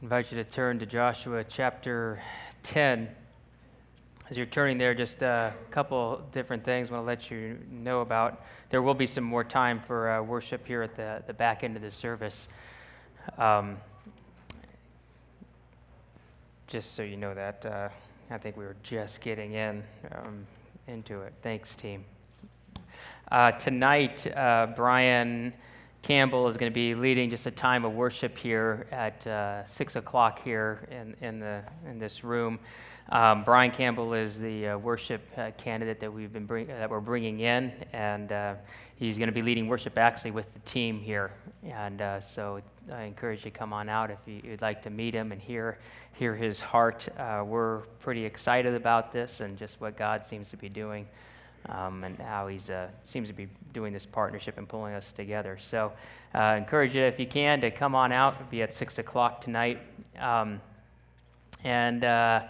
invite you to turn to Joshua chapter 10. As you're turning there, just a couple different things I want to let you know about. There will be some more time for uh, worship here at the, the back end of the service. Um, just so you know that, uh, I think we were just getting in um, into it. Thanks, team. Uh, tonight, uh, Brian Campbell is going to be leading just a time of worship here at uh, six o'clock here in, in, the, in this room. Um, Brian Campbell is the uh, worship uh, candidate that we've been bring, that we're bringing in, and uh, he's going to be leading worship actually with the team here. And uh, so I encourage you to come on out if you, would like to meet him and hear hear his heart. Uh, we're pretty excited about this and just what God seems to be doing um, and how he uh, seems to be doing this partnership and pulling us together. So, uh, encourage you if you can to come on out. It'll be at six o'clock tonight, um, and uh,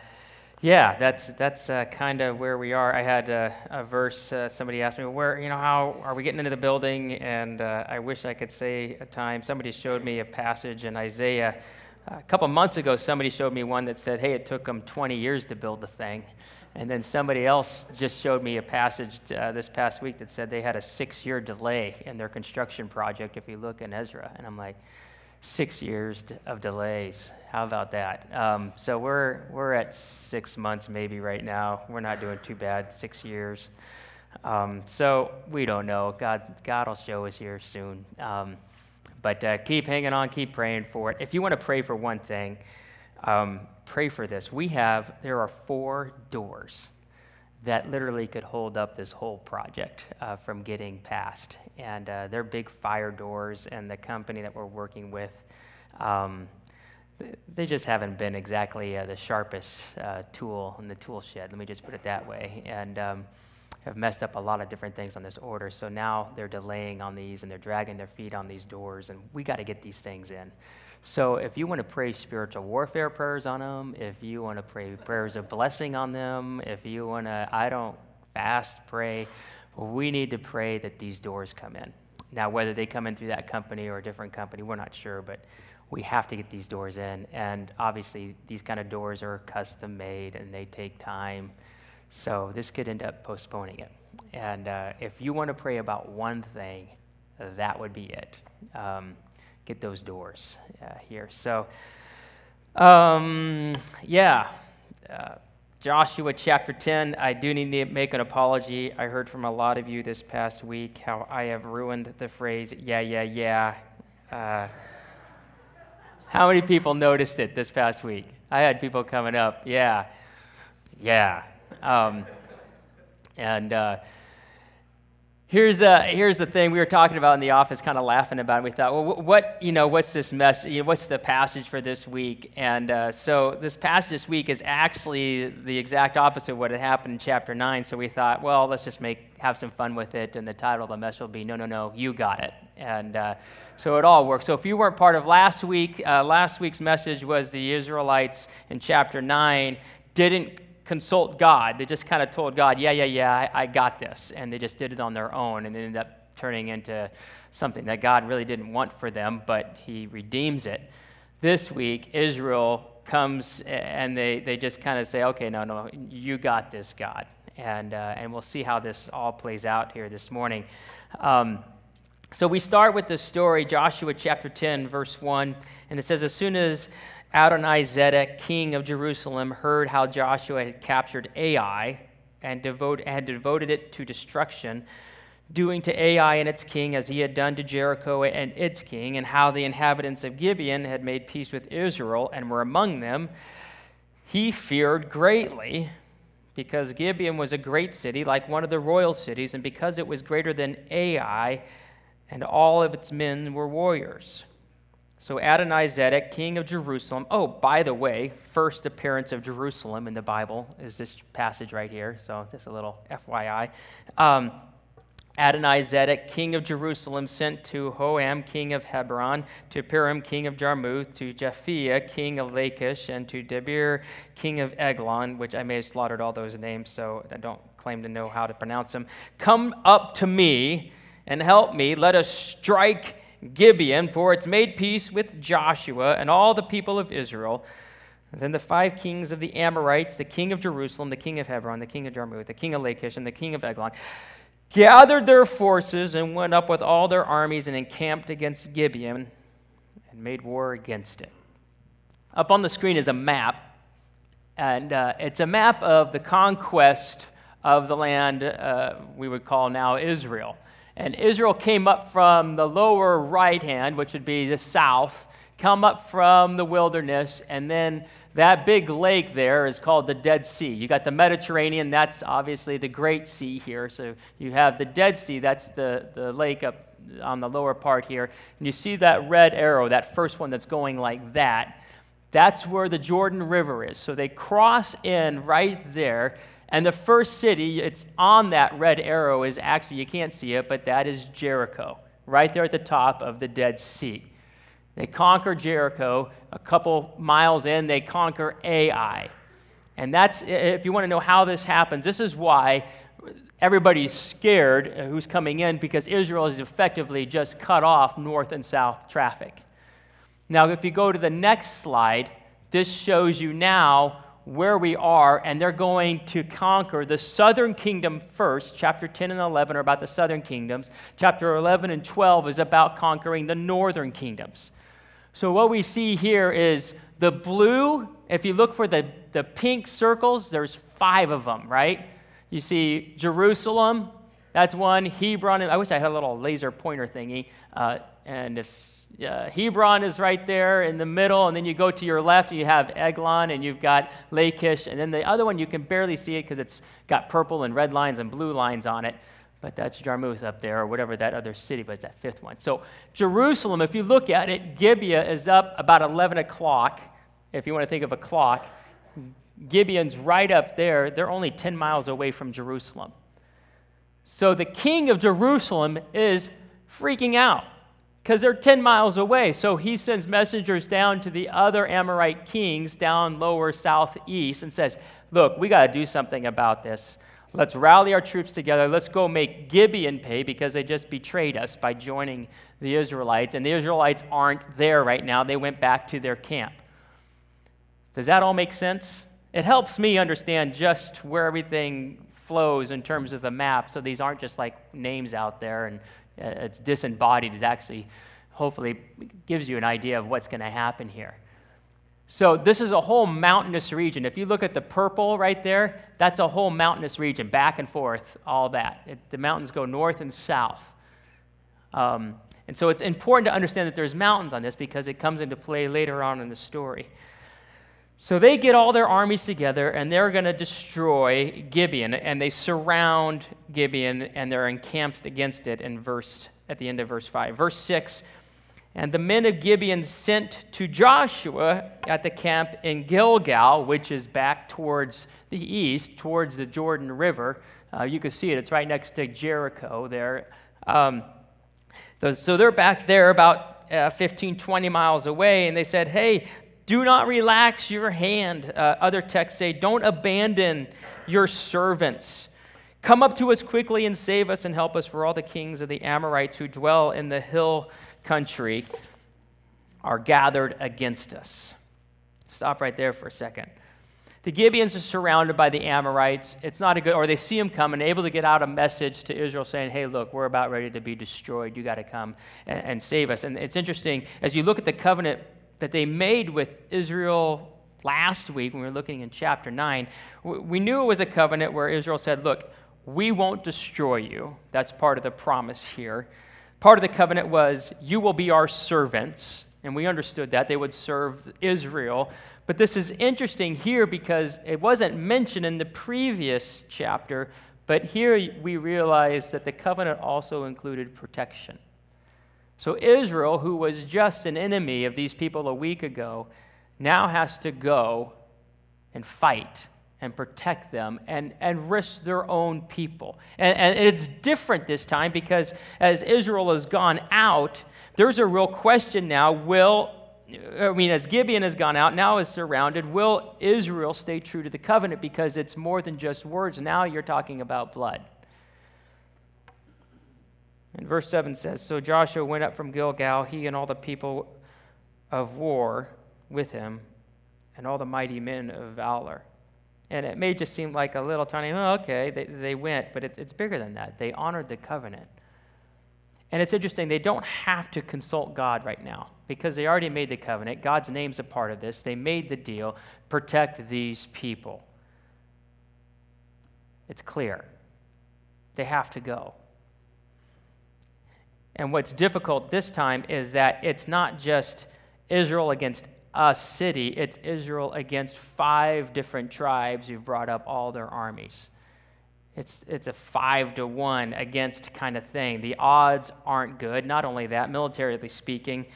yeah, that's that's uh, kind of where we are. I had a, a verse. Uh, somebody asked me, "Where you know how are we getting into the building?" And uh, I wish I could say a time. Somebody showed me a passage in Isaiah. A couple months ago, somebody showed me one that said, "Hey, it took them 20 years to build the thing." And then somebody else just showed me a passage uh, this past week that said they had a six year delay in their construction project if you look in Ezra. And I'm like, six years of delays. How about that? Um, so we're, we're at six months maybe right now. We're not doing too bad, six years. Um, so we don't know. God, God will show us here soon. Um, but uh, keep hanging on, keep praying for it. If you want to pray for one thing, um, pray for this. We have, there are four doors that literally could hold up this whole project uh, from getting passed. And uh, they're big fire doors, and the company that we're working with, um, they just haven't been exactly uh, the sharpest uh, tool in the tool shed, let me just put it that way. And um, have messed up a lot of different things on this order. So now they're delaying on these and they're dragging their feet on these doors, and we got to get these things in. So if you want to pray spiritual warfare prayers on them, if you want to pray prayers of blessing on them, if you want to, I don't fast pray, we need to pray that these doors come in. Now, whether they come in through that company or a different company, we're not sure, but we have to get these doors in. And obviously, these kind of doors are custom made and they take time. So this could end up postponing it. And uh, if you want to pray about one thing, that would be it. Um, get those doors uh, here. So, um, yeah, uh, Joshua chapter 10. I do need to make an apology. I heard from a lot of you this past week how I have ruined the phrase, yeah, yeah, yeah. Uh, how many people noticed it this past week? I had people coming up, yeah, yeah. Um, and, uh, Here's, uh, here's the thing we were talking about in the office, kind of laughing about it. We thought, well, what, you know, what's this mess? You know, what's the passage for this week? And uh, so this passage this week is actually the exact opposite of what had happened in chapter 9. So we thought, well, let's just make, have some fun with it. And the title of the message will be, No, No, No, You Got It. And uh, so it all works. So if you weren't part of last week, uh, last week's message was the Israelites in chapter 9 didn't consult God. They just kind of told God, yeah, yeah, yeah, I, I, got this. And they just did it on their own and ended up turning into something that God really didn't want for them, but He redeems it. This week, Israel comes and they, they just kind of say, okay, no, no, you got this, God. And, uh, and we'll see how this all plays out here this morning. Um, so we start with the story, Joshua chapter 10, verse 1, and it says, As soon as Adonizedek, king of Jerusalem, heard how Joshua had captured Ai and devote, had devoted it to destruction, doing to Ai and its king as he had done to Jericho and its king, and how the inhabitants of Gibeon had made peace with Israel and were among them, he feared greatly because Gibeon was a great city, like one of the royal cities, and because it was greater than Ai, and all of its men were warriors. So Adonizedek, king of Jerusalem. Oh, by the way, first appearance of Jerusalem in the Bible is this passage right here. So just a little FYI. Um, Adonizedek, king of Jerusalem, sent to Hoham, king of Hebron, to Piram, king of Jarmuth, to Japhia, king of Lachish, and to Debir, king of Eglon, which I may have slaughtered all those names, so I don't claim to know how to pronounce them. Come up to me and help me. Let us strike Gibeon, for it's made peace with Joshua and all the people of Israel. And then the five kings of the Amorites, the king of Jerusalem, the king of Hebron, the king of Jarmuth, the king of Lachish, and the king of Eglon, gathered their forces and went up with all their armies and encamped against Gibeon and made war against it. Up on the screen is a map, and uh, it's a map of the conquest of the land uh, we would call now Israel. And Israel came up from the lower right hand, which would be the south, come up from the wilderness, and then that big lake there is called the Dead Sea. You got the Mediterranean, that's obviously the Great Sea here. So you have the Dead Sea, that's the, the lake up on the lower part here. And you see that red arrow, that first one that's going like that. That's where the Jordan River is. So they cross in right there. And the first city, it's on that red arrow, is actually, you can't see it, but that is Jericho, right there at the top of the Dead Sea. They conquer Jericho. A couple miles in, they conquer Ai. And that's, if you want to know how this happens, this is why everybody's scared who's coming in because Israel is effectively just cut off north and south traffic. Now, if you go to the next slide, this shows you now where we are, and they're going to conquer the southern kingdom first. Chapter 10 and 11 are about the southern kingdoms. Chapter 11 and 12 is about conquering the northern kingdoms. So, what we see here is the blue. If you look for the, the pink circles, there's five of them, right? You see Jerusalem, that's one. Hebron, I wish I had a little laser pointer thingy. Uh, and if uh, Hebron is right there in the middle, and then you go to your left, and you have Eglon, and you've got Lachish, and then the other one you can barely see it because it's got purple and red lines and blue lines on it. But that's Jarmuth up there, or whatever that other city was, that fifth one. So Jerusalem, if you look at it, Gibeah is up about 11 o'clock, if you want to think of a clock. Gibeon's right up there. They're only 10 miles away from Jerusalem. So the king of Jerusalem is freaking out because they're 10 miles away. So he sends messengers down to the other Amorite kings down lower southeast and says, Look, we got to do something about this. Let's rally our troops together. Let's go make Gibeon pay because they just betrayed us by joining the Israelites. And the Israelites aren't there right now. They went back to their camp. Does that all make sense? It helps me understand just where everything flows in terms of the map so these aren't just like names out there and it's disembodied. It actually, hopefully, gives you an idea of what's going to happen here. So, this is a whole mountainous region. If you look at the purple right there, that's a whole mountainous region, back and forth, all that. It, the mountains go north and south. Um, and so, it's important to understand that there's mountains on this because it comes into play later on in the story. So they get all their armies together and they're going to destroy Gibeon and they surround Gibeon and they're encamped against it in verse at the end of verse 5. Verse 6 And the men of Gibeon sent to Joshua at the camp in Gilgal, which is back towards the east, towards the Jordan River. Uh, you can see it, it's right next to Jericho there. Um, so they're back there about uh, 15, 20 miles away, and they said, Hey, do not relax your hand. Uh, other texts say, Don't abandon your servants. Come up to us quickly and save us and help us, for all the kings of the Amorites who dwell in the hill country are gathered against us. Stop right there for a second. The Gibeons are surrounded by the Amorites. It's not a good, or they see them coming, able to get out a message to Israel saying, hey, look, we're about ready to be destroyed. You got to come and, and, save us. And it's interesting, as you look at the covenant that they made with Israel last week when we were looking in chapter 9, we knew it was a covenant where Israel said, Look, we won't destroy you. That's part of the promise here. Part of the covenant was, You will be our servants. And we understood that. They would serve Israel. But this is interesting here because it wasn't mentioned in the previous chapter, but here we realize that the covenant also included protection. So Israel, who was just an enemy of these people a week ago, now has to go and fight and protect them and, and risk their own people. And, and it's different this time because as Israel has gone out, there's a real question now will, I mean, as Gibeon has gone out, now is surrounded, will Israel stay true to the covenant? Because it's more than just words. Now you're talking about blood. And verse 7 says So Joshua went up from Gilgal, he and all the people of war with him, and all the mighty men of valor. And it may just seem like a little tiny, oh, okay, they, they went, but it, it's bigger than that. They honored the covenant. And it's interesting, they don't have to consult God right now because they already made the covenant. God's name's a part of this. They made the deal. Protect these people. It's clear. They have to go. And what's difficult this time is that it's not just Israel against a city, it's Israel against five different tribes who've brought up all their armies. It's, it's a five to one against kind of thing. The odds aren't good. Not only that, militarily speaking,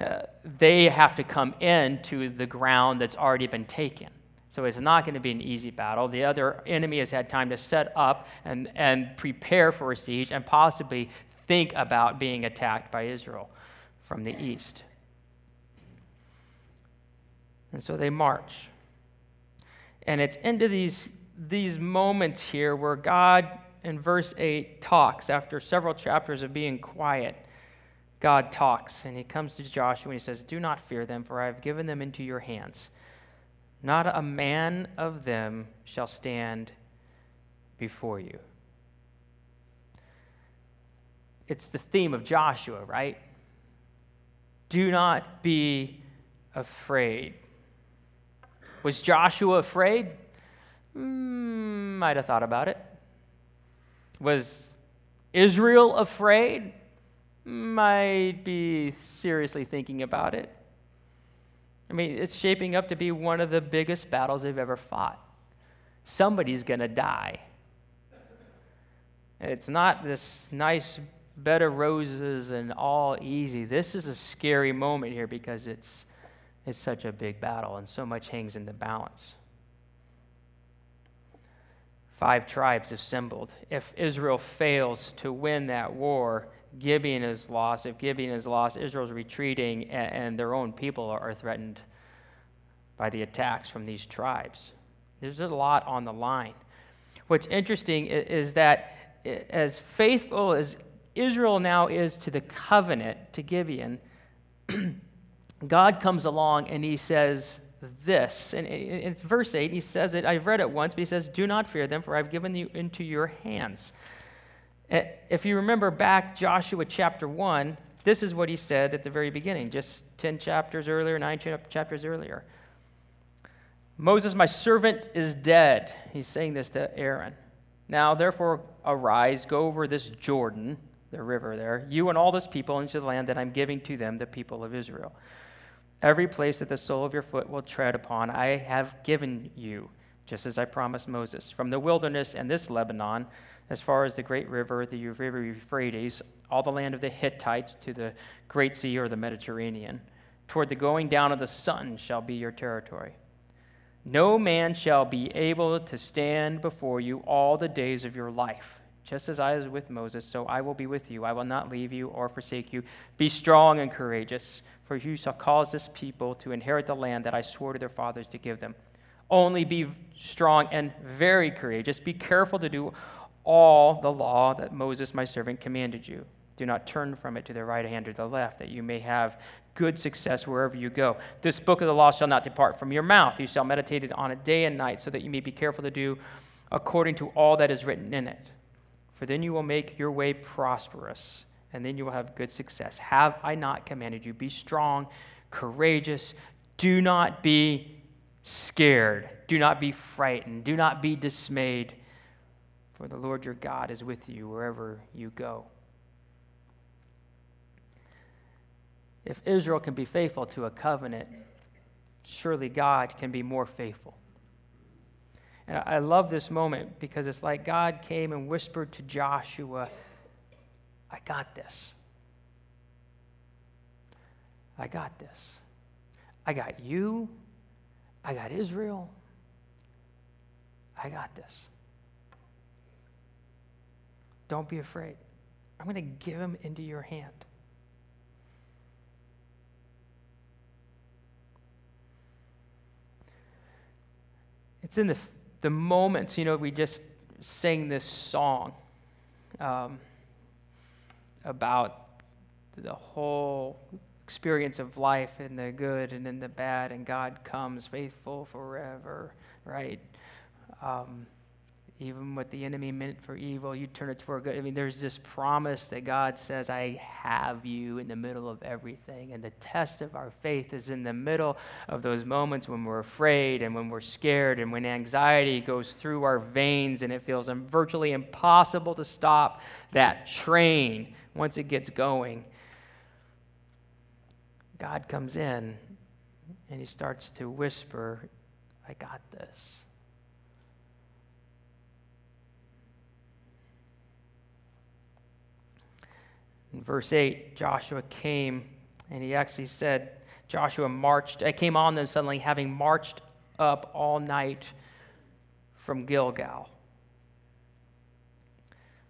uh, they have to come into the ground that's already been taken. So it's not going to be an easy battle. The other enemy has had time to set up and, and prepare for a siege and possibly think about being attacked by Israel from the east. And so they march. And it's into these these moments here where God, in verse 8, talks after several chapters of being quiet. God talks, and he comes to Joshua and he says, Do not fear them, for I have given them into your hands. Not a man of them shall stand before you. It's the theme of Joshua, right? Do not be afraid. Was Joshua afraid? Hmm, Might have thought about it. Was Israel afraid? Might be seriously thinking about it. I mean, it's shaping up to be one of the biggest battles they've ever fought. Somebody's going to die. It's not this nice bed of roses and all easy. This is a scary moment here because it's, it's such a big battle and so much hangs in the balance. Five tribes assembled. If Israel fails to win that war, Gibeon is lost. If Gibeon is lost, Israel's retreating, and, their own people are threatened by the attacks from these tribes. There's a lot on the line. What's interesting is that as faithful as Israel now is to the covenant, to Gibeon, God comes along and he says, this. And it's verse 8. He says it, I've read it once, but he says, Do not fear them, for I've given you into your hands. If you remember back Joshua chapter 1, this is what he said at the very beginning, just 10 chapters earlier, 9 chapters earlier. Moses, my servant, is dead. He's saying this to Aaron. Now, therefore, arise, go over this Jordan, the river there, you and all this people into the land that I'm giving to them, the people of Israel. Every place that the sole of your foot will tread upon, I have given you, just as I promised Moses. From the wilderness and this Lebanon, as far as the great river, the river Euphrates, all the land of the Hittites to the great sea or the Mediterranean, toward the going down of the sun shall be your territory. No man shall be able to stand before you all the days of your life. Just as I was with Moses, so I will be with you. I will not leave you or forsake you. Be strong and courageous for you shall cause this people to inherit the land that I swore to their fathers to give them. Only be strong and very courageous. Be careful to do all the law that Moses, my servant, commanded you. Do not turn from it to the right hand or the left, that you may have good success wherever you go. This book of the law shall not depart from your mouth. You shall meditate it on it day and night, so that you may be careful to do according to all that is written in it. For then you will make your way prosperous and then you will have good success. Have I not commanded you? Be strong, courageous. Do not be scared. Do not be frightened. Do not be dismayed. For the Lord your God is with you wherever you go. If Israel can be faithful to a covenant, surely God can be more faithful. And I love this moment because it's like God came and whispered to Joshua I got this. I got this. I got you. I got Israel. I got this. Don't be afraid. I'm going to give him into your hand. It's in the, the moments, you know, we just sang this song. Um, about the whole experience of life and the good and in the bad, and God comes faithful forever, right? Um, even what the enemy meant for evil, you turn it for good. I mean, there's this promise that God says, I have you in the middle of everything. And the test of our faith is in the middle of those moments when we're afraid and when we're scared and when anxiety goes through our veins and it feels virtually impossible to stop that train once it gets going. God comes in and he starts to whisper, I got this. In verse 8, Joshua came and he actually said, Joshua marched, I came on them suddenly, having marched up all night from Gilgal.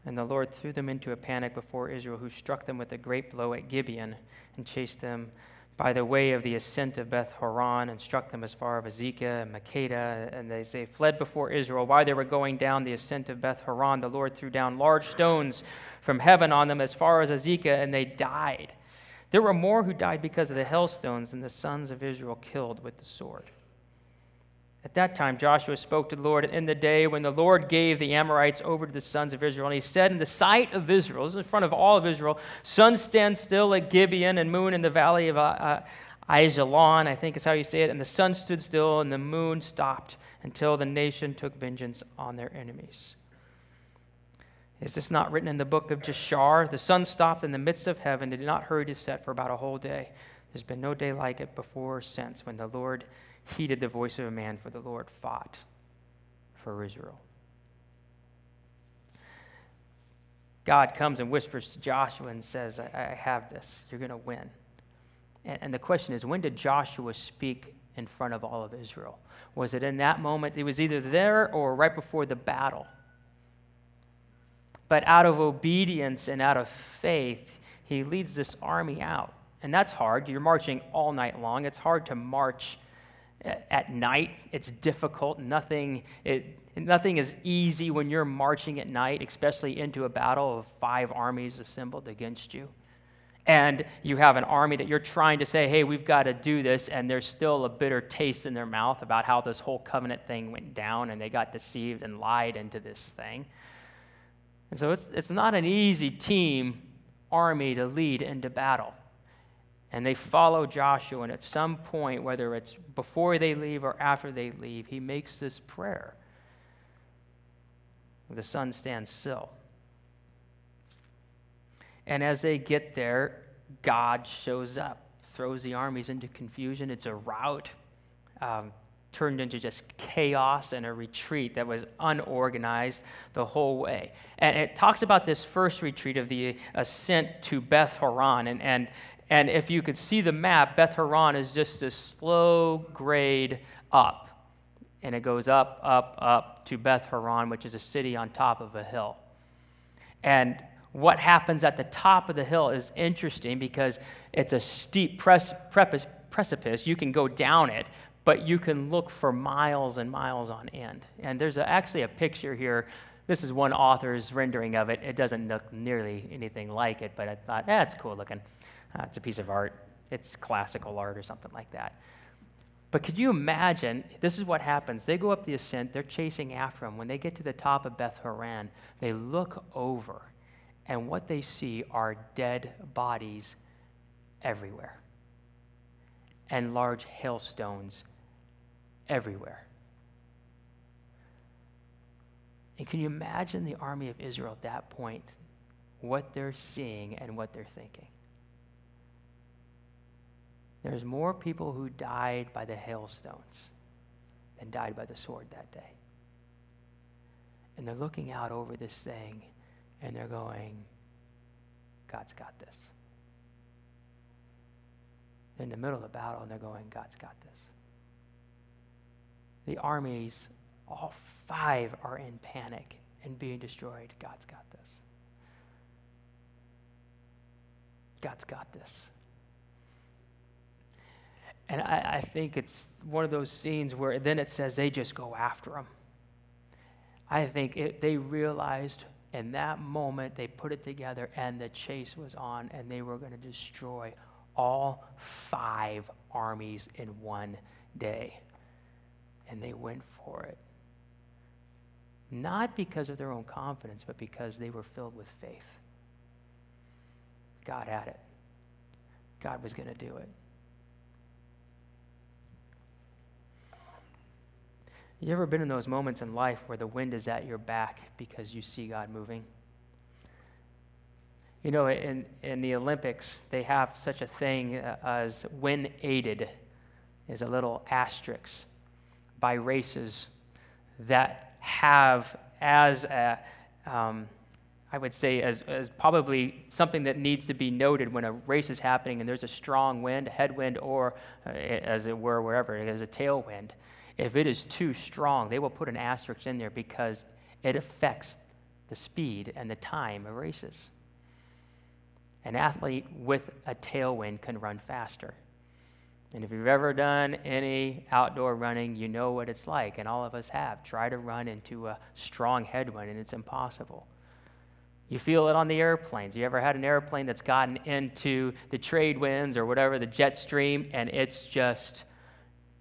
And the Lord threw them into a panic before Israel, who struck them with a great blow at Gibeon and chased them by the way of the ascent of Beth Horon and struck them as far as Azekah and Makkedah. And they say, fled before Israel. While they were going down the ascent of Beth Horon, the Lord threw down large stones from heaven on them as far as Azekah, and they died. There were more who died because of the hailstones than the sons of Israel killed with the sword. At that time, Joshua spoke to the Lord in the day when the Lord gave the Amorites over to the sons of Israel. And he said, In the sight of Israel, this is in front of all of Israel, sun stands still at Gibeon and moon in the valley of uh, uh, Ajalon, I think is how you say it. And the sun stood still and the moon stopped until the nation took vengeance on their enemies. Is this not written in the book of Jashar? The sun stopped in the midst of heaven, did not hurry to set for about a whole day. There's been no day like it before or since when the Lord heeded the voice of a man, for the Lord fought for Israel. God comes and whispers to Joshua and says, I, I have this. You're going to win. And, and the question is, when did Joshua speak in front of all of Israel? Was it in that moment? It was either there or right before the battle. But out of obedience and out of faith, he leads this army out. And that's hard. You're marching all night long. It's hard to march at night. It's difficult. Nothing, it, nothing is easy when you're marching at night, especially into a battle of five armies assembled against you. And you have an army that you're trying to say, hey, we've got to do this, and there's still a bitter taste in their mouth about how this whole covenant thing went down and they got deceived and lied into this thing. And so it's, it's not an easy team army to lead into battle and they follow Joshua. And at some point, whether it's before they leave or after they leave, he makes this prayer. The sun stands still. And as they get there, God shows up, throws the armies into confusion. It's a rout, um, turned into just chaos and a retreat that was unorganized the whole way. And it talks about this first retreat of the ascent to Beth Horon. And, and, and if you could see the map, Beth Horon is just this slow grade up. And it goes up, up, up to Beth Horon, which is a city on top of a hill. And what happens at the top of the hill is interesting because it's a steep precipice. You can go down it, but you can look for miles and miles on end. And there's actually a picture here. This is one author's rendering of it. It doesn't look nearly anything like it, but I thought, eh, cool looking. Uh, it's a piece of art, it's classical art or something like that. But could you imagine? This is what happens. They go up the ascent, they're chasing after him. When they get to the top of Beth Horon, they look over, and what they see are dead bodies everywhere and large hailstones everywhere. And can you imagine the army of Israel at that point, what they're seeing and what they're thinking? There's more people who died by the hailstones than died by the sword that day. And they're looking out over this thing and they're going, God's got this. in the middle of the battle and they're going, God's got this. The armies, all five, are in panic and being destroyed. God's got this. God's got this. And I, I, think it's one of those scenes where then it says they just go after him. I think it, they realized in that moment, they put it together, and the chase was on, and they were going to destroy all five armies in one day. And they went for it. Not because of their own confidence, but because they were filled with faith. God had it, God was going to do it. You ever been in those moments in life where the wind is at your back because you see God moving? You know, in, in the Olympics, they have such a thing as when aided, is a little asterisk by races that have as a, um, I would say, as, as probably something that needs to be noted when a race is happening and there's a strong wind, a headwind, or uh, as it were, wherever it is, a tailwind if it is too strong, they will put an asterisk in there because it affects the speed and the time of races. An athlete with a tailwind can run faster. And if you've ever done any outdoor running, you know what it's like, and all of us have. Try to run into a strong headwind, and it's impossible. You feel it on the airplanes. You ever had an airplane that's gotten into the trade winds or whatever, the jet stream, and it's just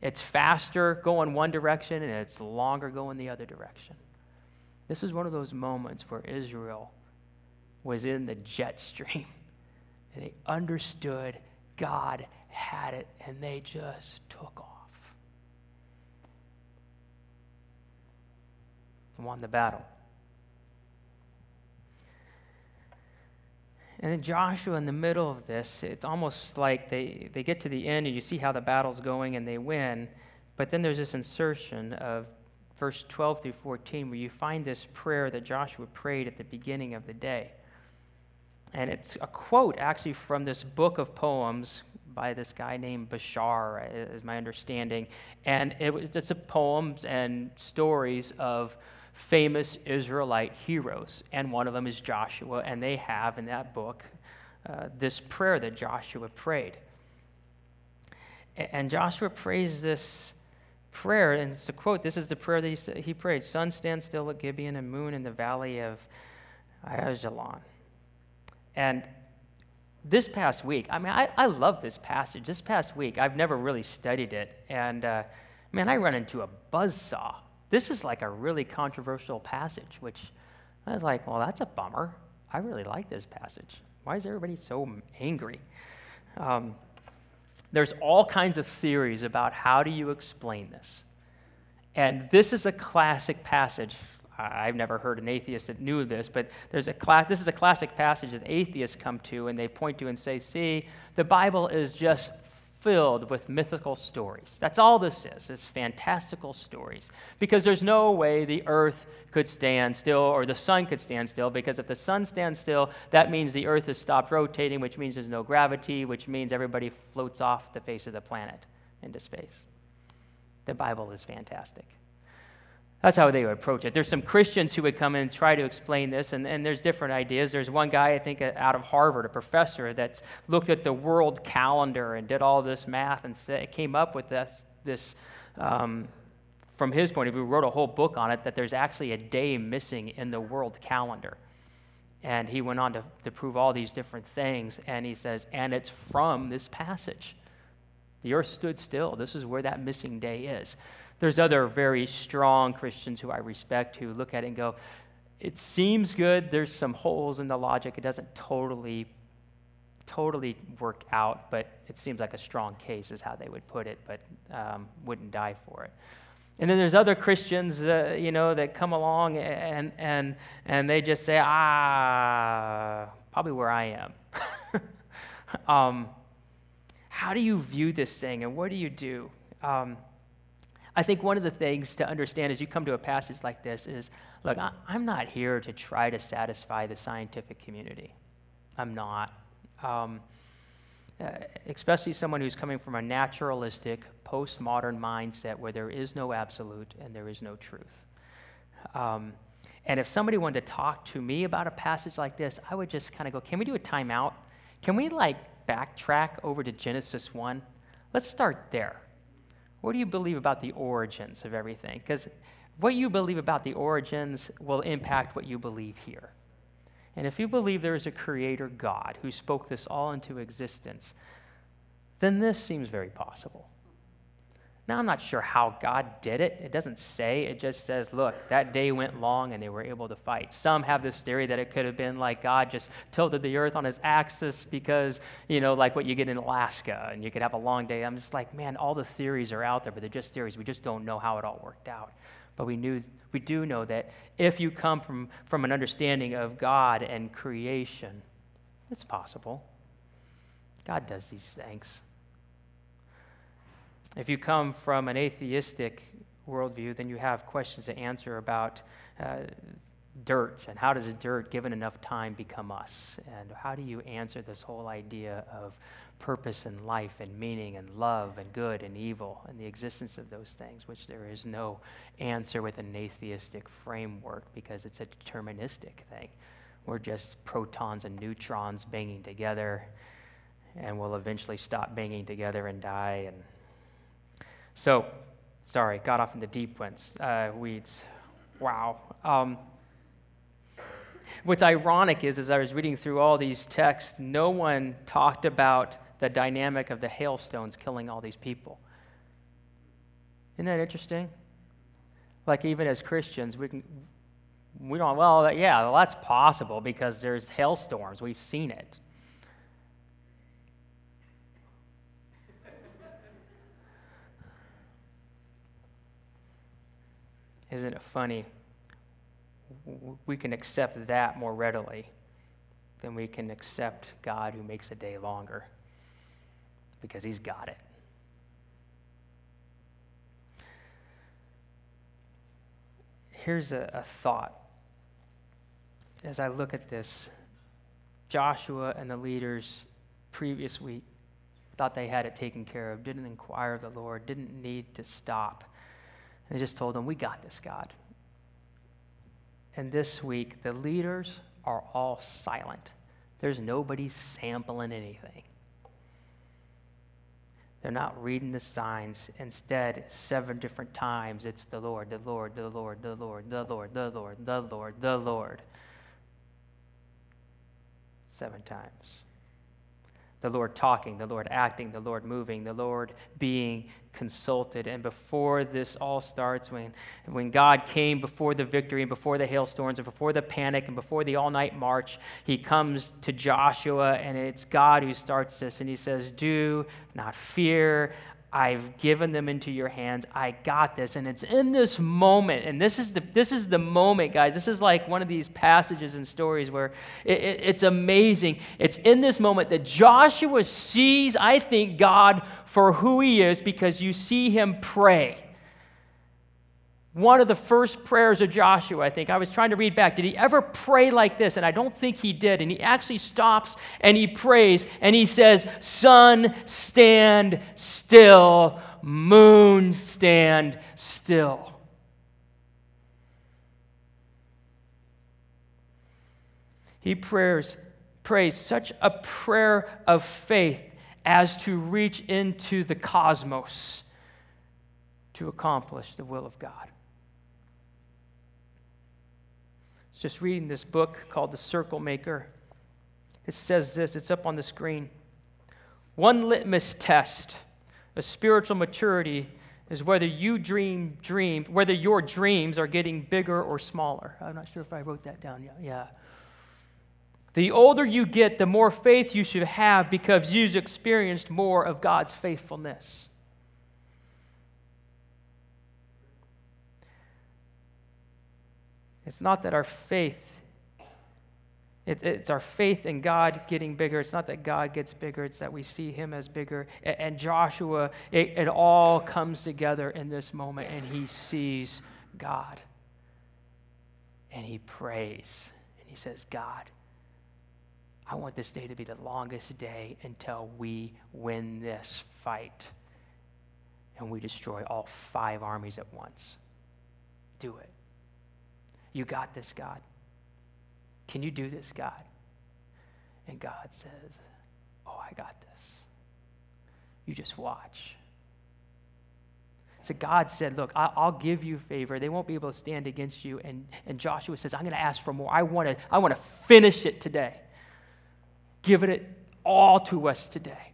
it's faster going one direction and it's longer going the other direction. This is one of those moments where Israel was in the jet stream and they understood God had it and they just took off and won the battle. And then Joshua, in the middle of this, it's almost like they, they get to the end and you see how the battle's going and they win. But then there's this insertion of verse 12 through 14 where you find this prayer that Joshua prayed at the beginning of the day. And it's a quote actually from this book of poems by this guy named Jashar, is my understanding. And it was, it's a poems and stories of famous Israelite heroes, and one of them is Joshua, and they have in that book uh, this prayer that Joshua prayed. And Joshua prays this prayer, and it's a quote this is the prayer that he, he prayed Sun stand still at Gibeon, and moon in the valley of Ajalon. And this past week, I mean, I, I love this passage. This past week, I've never really studied it. And uh, man, I run into a buzz saw this is like a really controversial passage, which I was like, well, that's a bummer. I really like this passage. Why is everybody so angry? Um, there's all kinds of theories about how do you explain this. And this is a classic passage. I've never heard an atheist that knew this, but there's a cla- this is a classic passage that atheists come to and they point to and say, see, the Bible is just filled with mythical stories. That's all this is. It's fantastical stories. Because there's no way the earth could stand still or the sun could stand still, because if the sun stands still, that means the earth has stopped rotating, which means there's no gravity, which means everybody floats off the face of the planet into space. The Bible is fantastic. That's how they would approach it. There's some Christians who would come in and try to explain this, and, and there's different ideas. There's one guy, I think, out of Harvard, a professor, that looked at the world calendar and did all this math and came up with this, this um, from his point of view, wrote a whole book on it, that there's actually a day missing in the world calendar. And he went on to, to prove all these different things, and he says, and it's from this passage. The earth stood still. This is where that missing day is. There's other very strong Christians who I respect who look at it and go, it seems good. There's some holes in the logic. It doesn't totally, totally work out, but it seems like a strong case, is how they would put it, but um, wouldn't die for it. And then there's other Christians, uh, you know, that come along and, and, and they just say, ah, probably where I am. um, how do you view this thing and what do you do? Um, I think one of the things to understand as you come to a passage like this is look, I'm not here to try to satisfy the scientific community. I'm not. Um, uh, especially someone who's coming from a naturalistic, postmodern mindset where there is no absolute and there is no truth. Um, and if somebody wanted to talk to me about a passage like this, I would just kind of go, can we do a timeout? Can we like backtrack over to Genesis 1? Let's start there. What do you believe about the origins of everything? Because what you believe about the origins will impact what you believe here. and if you believe there is a creator God who spoke this all into existence, then this seems very possible. Now, I'm not sure how God did it. It doesn't say. It just says, look, that day went long and they were able to fight. Some have this theory that it could have been like God just tilted the earth on his axis because, you know, like what you get in Alaska and you could have a long day. I'm just like, man, all the theories are out there, but they're just theories. We just don't know how it all worked out. But we, knew, we do know that if you come from, from an understanding of God and creation, it's possible. God does these things. If you come from an atheistic worldview, then you have questions to answer about uh, dirt and how does dirt, given enough time, become us? And how do you answer this whole idea of purpose and life and meaning and love and good and evil and the existence of those things, which there is no answer with an atheistic framework because it's a deterministic thing. We're just protons and neutrons banging together, and we'll eventually stop banging together and die and so, sorry, got off in the deep ones, uh, weeds. Wow. Um, what's ironic is, as I was reading through all these texts, no one talked about the dynamic of the hailstones killing all these people. Isn't that interesting? Like, even as Christians, we can, we don't, well, yeah, well, that's possible because there's hailstorms. We've seen it. Isn't it funny? We can accept that more readily than we can accept God who makes a day longer because he's got it. Here's a, a thought as I look at this. Joshua and the leaders previous week thought they had it taken care of, didn't inquire of the Lord, didn't need to stop they just told them, We got this, God. And this week, the leaders are all silent. There's nobody sampling anything. They're not reading the signs. Instead, seven different times, it's the Lord, the Lord, the Lord, the Lord, the Lord, the Lord, the Lord, the Lord. Seven times the Lord talking, the Lord acting, the Lord moving, the Lord being consulted. And before this all starts, when, when God came before the victory and before the hailstorms and before the panic and before the all night march, he comes to Joshua, and it's God who starts this. And he says, Do not fear. I've given them into your hands. I got this. And it's in this moment, and this is the, this is the moment, guys. This is like one of these passages and stories where it, it, it's amazing. It's in this moment that Joshua sees, I think, God for who he is because you see him pray one of the first prayers of Joshua, I think. I was trying to read back. Did he ever pray like this? And I don't think he did. And he actually stops and he prays and he says, Sun, stand still. Moon, stand still. He prayers, prays such a prayer of faith as to reach into the cosmos to accomplish the will of God. Just reading this book called The Circle Maker. It says this, it's up on the screen. One litmus test of spiritual maturity is whether you dream dream, whether your dreams are getting bigger or smaller. I'm not sure if I wrote that down yet. Yeah. The older you get, the more faith you should have because you've experienced more of God's faithfulness. It's not that our faith, it, it's our faith in God getting bigger. It's not that God gets bigger, it's that we see Him as bigger. And, and Joshua, it, it all comes together in this moment, and he sees God. And he prays, and he says, God, I want this day to be the longest day until we win this fight and we destroy all five armies at once. Do it. You got this, God. Can you do this, God? And God says, Oh, I got this. You just watch. So God said, Look, I'll give you favor. They won't be able to stand against you. And, and Joshua says, I'm going to ask for more. I want to I want to finish it today. Give it all to us today.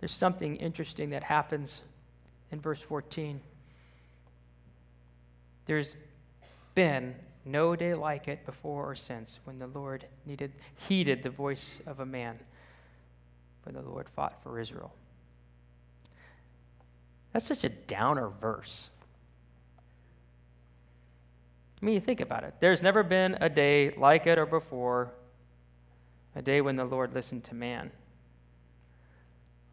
There's something interesting that happens in verse 14. There's been no day like it before or since when the Lord needed, heeded the voice of a man, when the Lord fought for Israel. That's such a downer verse. I mean, you think about it. There's never been a day like it or before, a day when the Lord listened to man.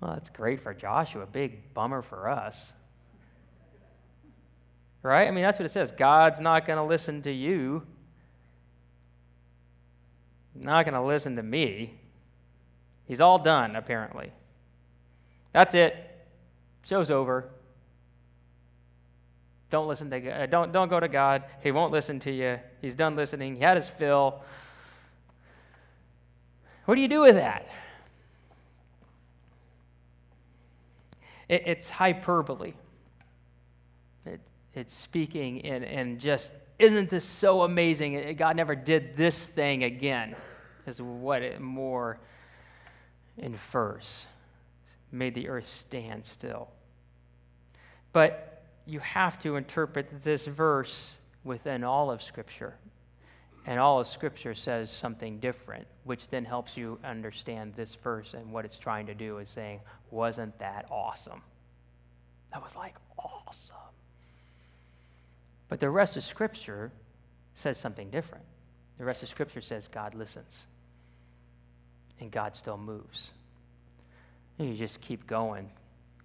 Well, that's great for Joshua, big bummer for us. Right? I mean, that's what it says. God's not going to listen to you, not going to listen to me. He's all done, apparently. That's it. Show's over. Don't listen to God. Uh, don't, don't go to God. He won't listen to you. He's done listening. He had his fill. What do you do with that? It, it's hyperbole. It, it's speaking and, and just, isn't this so amazing? God never did this thing again, is what it more infers. Made the earth stand still. But you have to interpret this verse within all of Scripture. And all of Scripture says something different, which then helps you understand this verse and what it's trying to do is saying, wasn't that awesome? That was like awesome. But the rest of Scripture says something different. The rest of Scripture says God listens and God still moves. And you just keep going.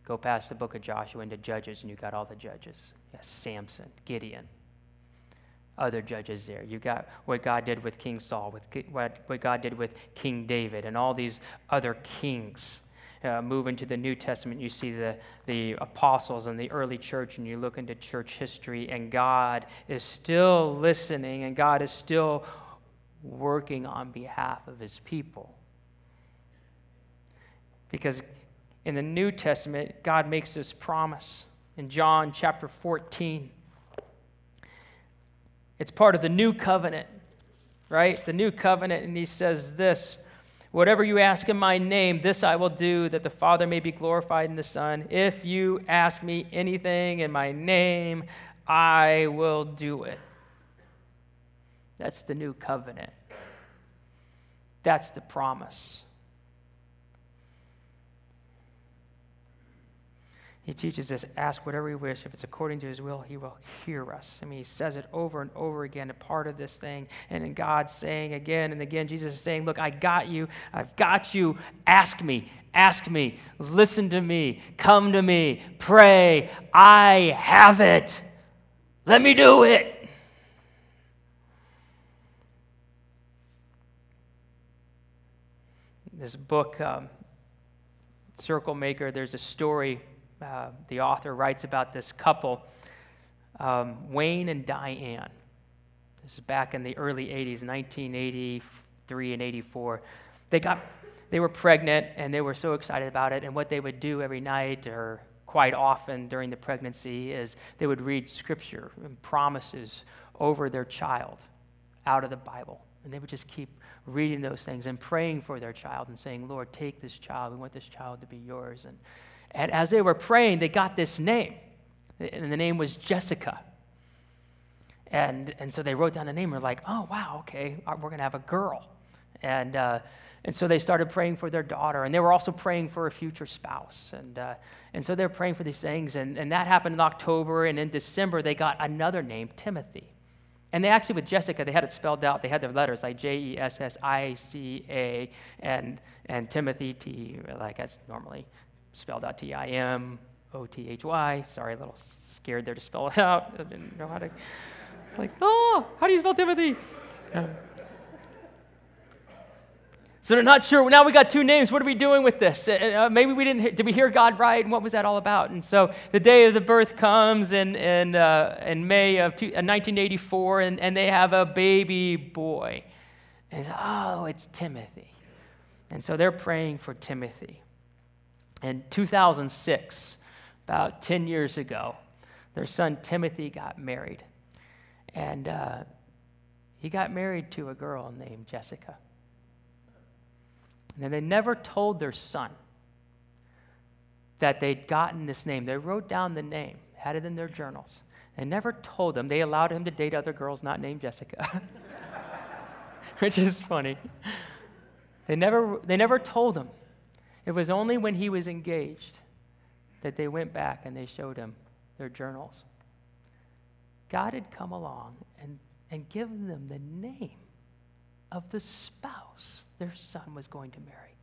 Go past the book of Joshua into Judges, and you got all the judges. Yes, Samson, Gideon, other judges there. You got what God did with King Saul, with what, what God did with King David, and all these other kings uh, move into the New Testament, you see the, the apostles and the early church, and you look into church history, and God is still listening, and God is still working on behalf of his people. Because in the New Testament, God makes this promise in John chapter 14. It's part of the new covenant, right? The new covenant, and he says this Whatever you ask in my name, this I will do, that the Father may be glorified in the Son. If you ask me anything in my name, I will do it. That's the new covenant. That's the promise. He teaches us ask whatever we wish. If it's according to his will, he will hear us. I mean, he says it over and over again, a part of this thing. And then God's saying again and again, Jesus is saying, Look, I got you. I've got you. Ask me. Ask me. Listen to me. Come to me. Pray. I have it. Let me do it. This book, um, Circle Maker, there's a story uh, the author writes about this couple, um, Wayne and Diane. This is back in the early 80s, 1983 and 84. They got, they were pregnant and they were so excited about it. And what they would do every night or quite often during the pregnancy is they would read scripture and promises over their child out of the Bible. And they would just keep reading those things and praying for their child and saying, Lord, take this child. We want this child to be yours. And and as they were praying, they got this name. And the name was Jessica. And, and so they wrote down the name and were like, oh, wow, okay, uh, we're going to have a girl. And, uh, and so they started praying for their daughter. And they were also praying for a future spouse. And, uh, and so they're praying for these things. And, and that happened in October. And in December, they got another name, Timothy. And they actually, with Jessica, they had it spelled out. They had their letters like J E S S I C A and, and Timothy, T, like that's normally spelled out T I M O T H Y. Sorry, a little scared there to spell it out. I didn't know how to. It's Like, oh, how do you spell Timothy? so they're not sure. Now we got two names. What are we doing with this? Uh, uh maybe we didn't. Did we hear God right? And what was that all about? And so the day of the birth comes in in, uh, in May of two, uh, 1984, and, and they have a baby boy. And oh, it's Timothy. And so they're praying for Timothy. In 2006, about 10 years ago, their son Timothy got married. And uh, he got married to a girl named Jessica. And they never told their son that they'd gotten this name. They wrote down the name, had it in their journals. They never told them. They allowed him to date other girls not named Jessica, which is funny. They never, they never told him. It was only when he was engaged that they went back and they showed him their journals. God had come along and, and given them the name of the spouse their son was going to marry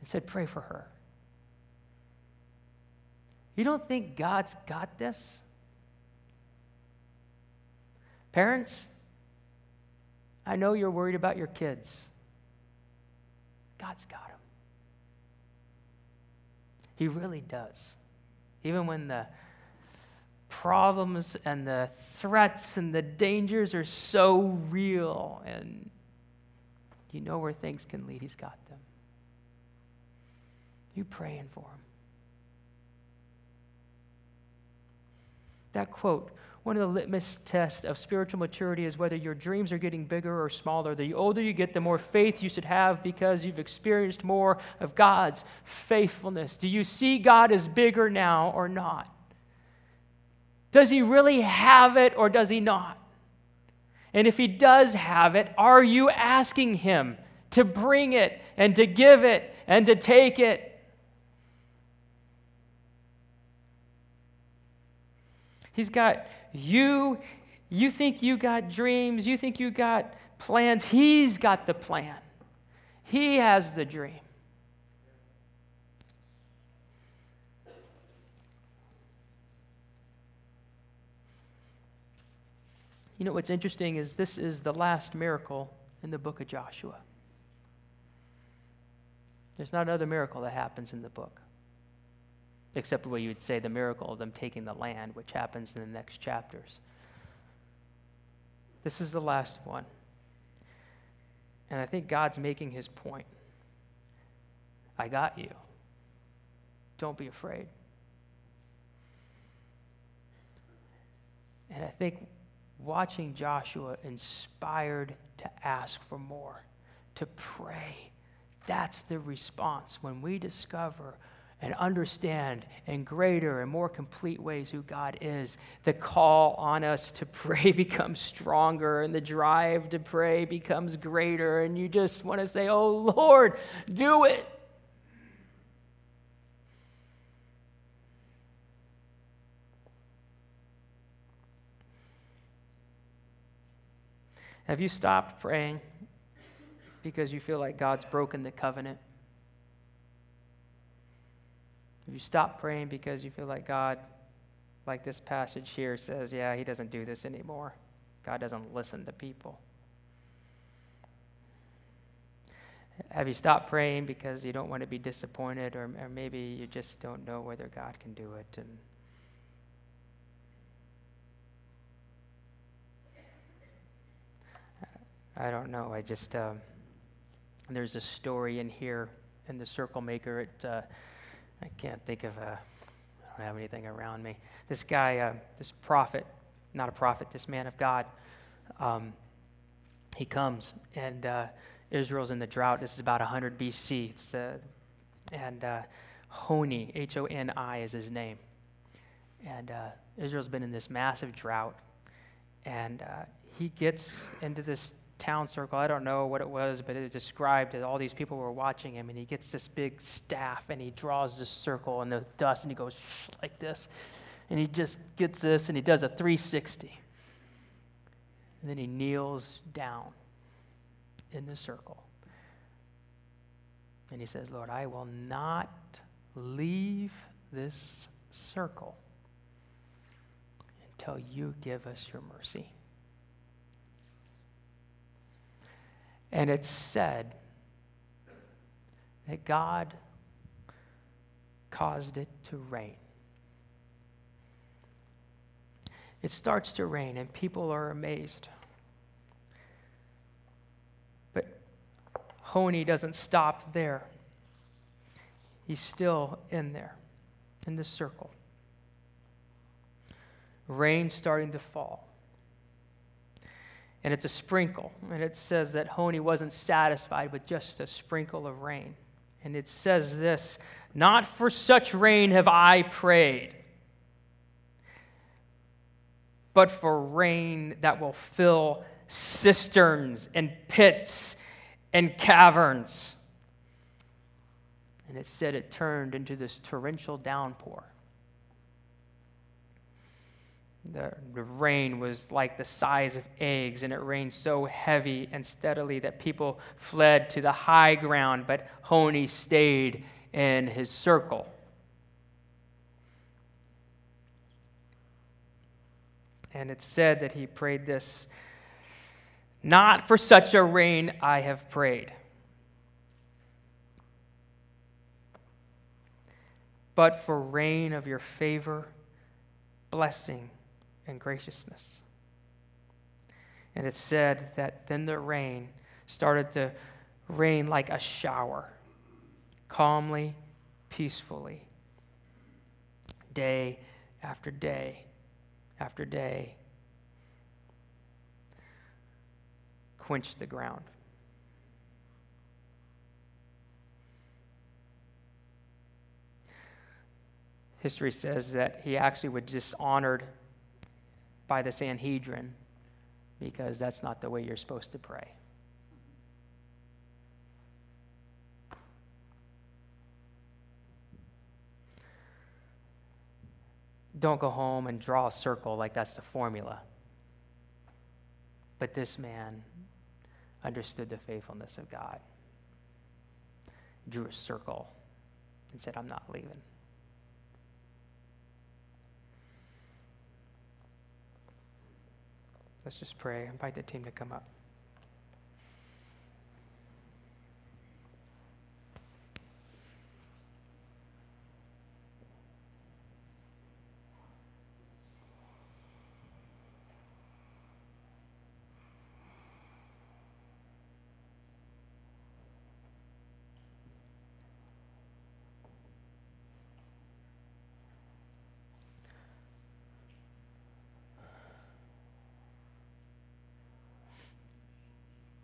and said, Pray for her. You don't think God's got this? Parents, I know you're worried about your kids. God's got them. He really does. Even when the problems and the threats and the dangers are so real and you know where things can lead, He's got them. You praying for Him. That quote, one of the litmus tests of spiritual maturity is whether your dreams are getting bigger or smaller. The older you get, the more faith you should have because you've experienced more of God's faithfulness. Do you see God as bigger now or not? Does he really have it or does he not? And if he does have it, are you asking him to bring it and to give it and to take it? He's got you. You think you got dreams. You think you got plans. He's got the plan. He has the dream. You know what's interesting is this is the last miracle in the book of Joshua. There's not another miracle that happens in the book except where you would say the miracle of them taking the land, which happens in the next chapters. This is the last one. And I think God's making his point. I got you. Don't be afraid. And I think watching Joshua inspired to ask for more, to pray, that's the response when we discover and understand in greater and more complete ways who God is, the call on us to pray becomes stronger and the drive to pray becomes greater. And you just want to say, Oh Lord, do it. Have you stopped praying because you feel like God's broken the covenant? If you stop praying because you feel like God, like this passage here says, yeah, he doesn't do this anymore. God doesn't listen to people. Have you stopped praying because you don't want to be disappointed, or, or maybe you just don't know whether God can do it? And I don't know. I just uh, there's a story in here in the Circle Maker. It uh, I can't think of a, I don't have anything around me. This guy, uh, this prophet, not a prophet, this man of God, um, he comes and uh, Israel's in the drought. This is about 100 BC. It's, uh, and uh, Honi, H O N I, is his name. And uh, Israel's been in this massive drought. And uh, he gets into this town circle. I don't know what it was, but it described that all these people were watching him, and he gets this big staff and he draws this circle in the dust, and he goes like this, and he just gets this and he does a 360. And then he kneels down in the circle. And he says, Lord, I will not leave this circle until you give us your mercy. And it's said that God caused it to rain. It starts to rain, and people are amazed. But Honi doesn't stop there. He's still in there, in the circle. Rain starting to fall. And it's a sprinkle. And it says that Honi wasn't satisfied with just a sprinkle of rain. And it says this Not for such rain have I prayed, but for rain that will fill cisterns and pits and caverns. And it said it turned into this torrential downpour. The, the, rain was like the size of eggs, and it rained so heavy and steadily that people fled to the high ground, but Honi stayed in his circle. And it said that he prayed this Not for such a rain I have prayed, but for rain of your favor, blessing, and graciousness. And it said that then the rain started to rain like a shower, calmly, peacefully, day after day after day, quenched the ground. History says that he actually was dishonored by the Sanhedrin because that's not the way you're supposed to pray. Don't go home and draw a circle like that's the formula. But this man understood the faithfulness of God, drew a circle, and said, I'm not leaving. Let's just pray. Invite the team to come up.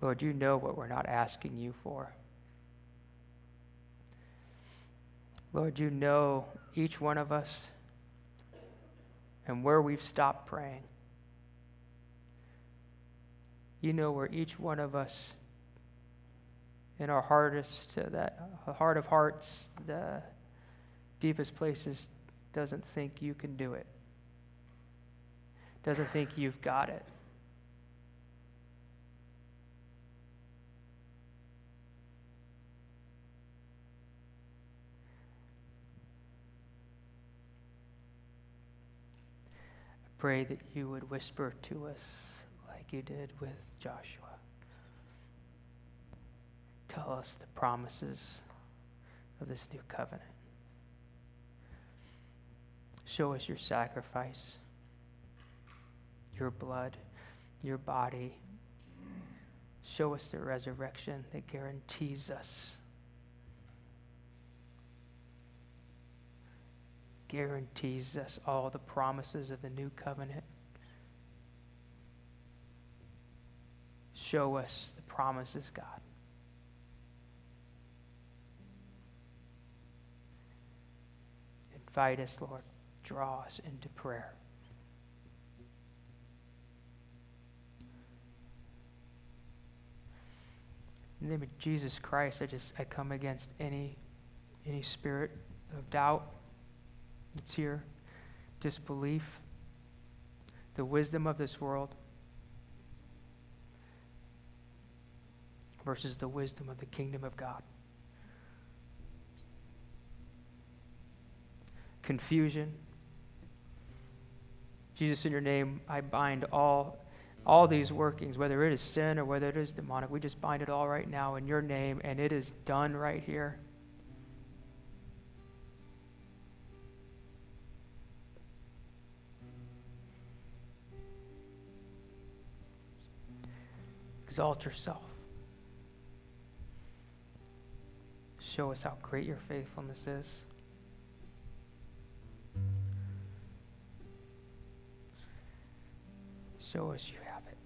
Lord, you know what we're not asking you for. Lord, you know each one of us and where we've stopped praying. You know where each one of us, in our hardest, uh, that heart of hearts, the deepest places, doesn't think you can do it, doesn't think you've got it. Pray that you would whisper to us like you did with Joshua. Tell us the promises of this new covenant. Show us your sacrifice, your blood, your body. Show us the resurrection that guarantees us guarantees us all the promises of the new covenant. Show us the promises, God. Invite us, Lord. Draw us into prayer. In the name of Jesus Christ, I just I come against any any spirit of doubt that's here, disbelief, the wisdom of this world versus the wisdom of the kingdom of God. Confusion. Jesus, in your name, I bind all all these workings, whether it is sin or whether it is demonic, we just bind it all right now in your name, and it is done right here. Exalt yourself. Show us how great your faithfulness is. Show us you have it.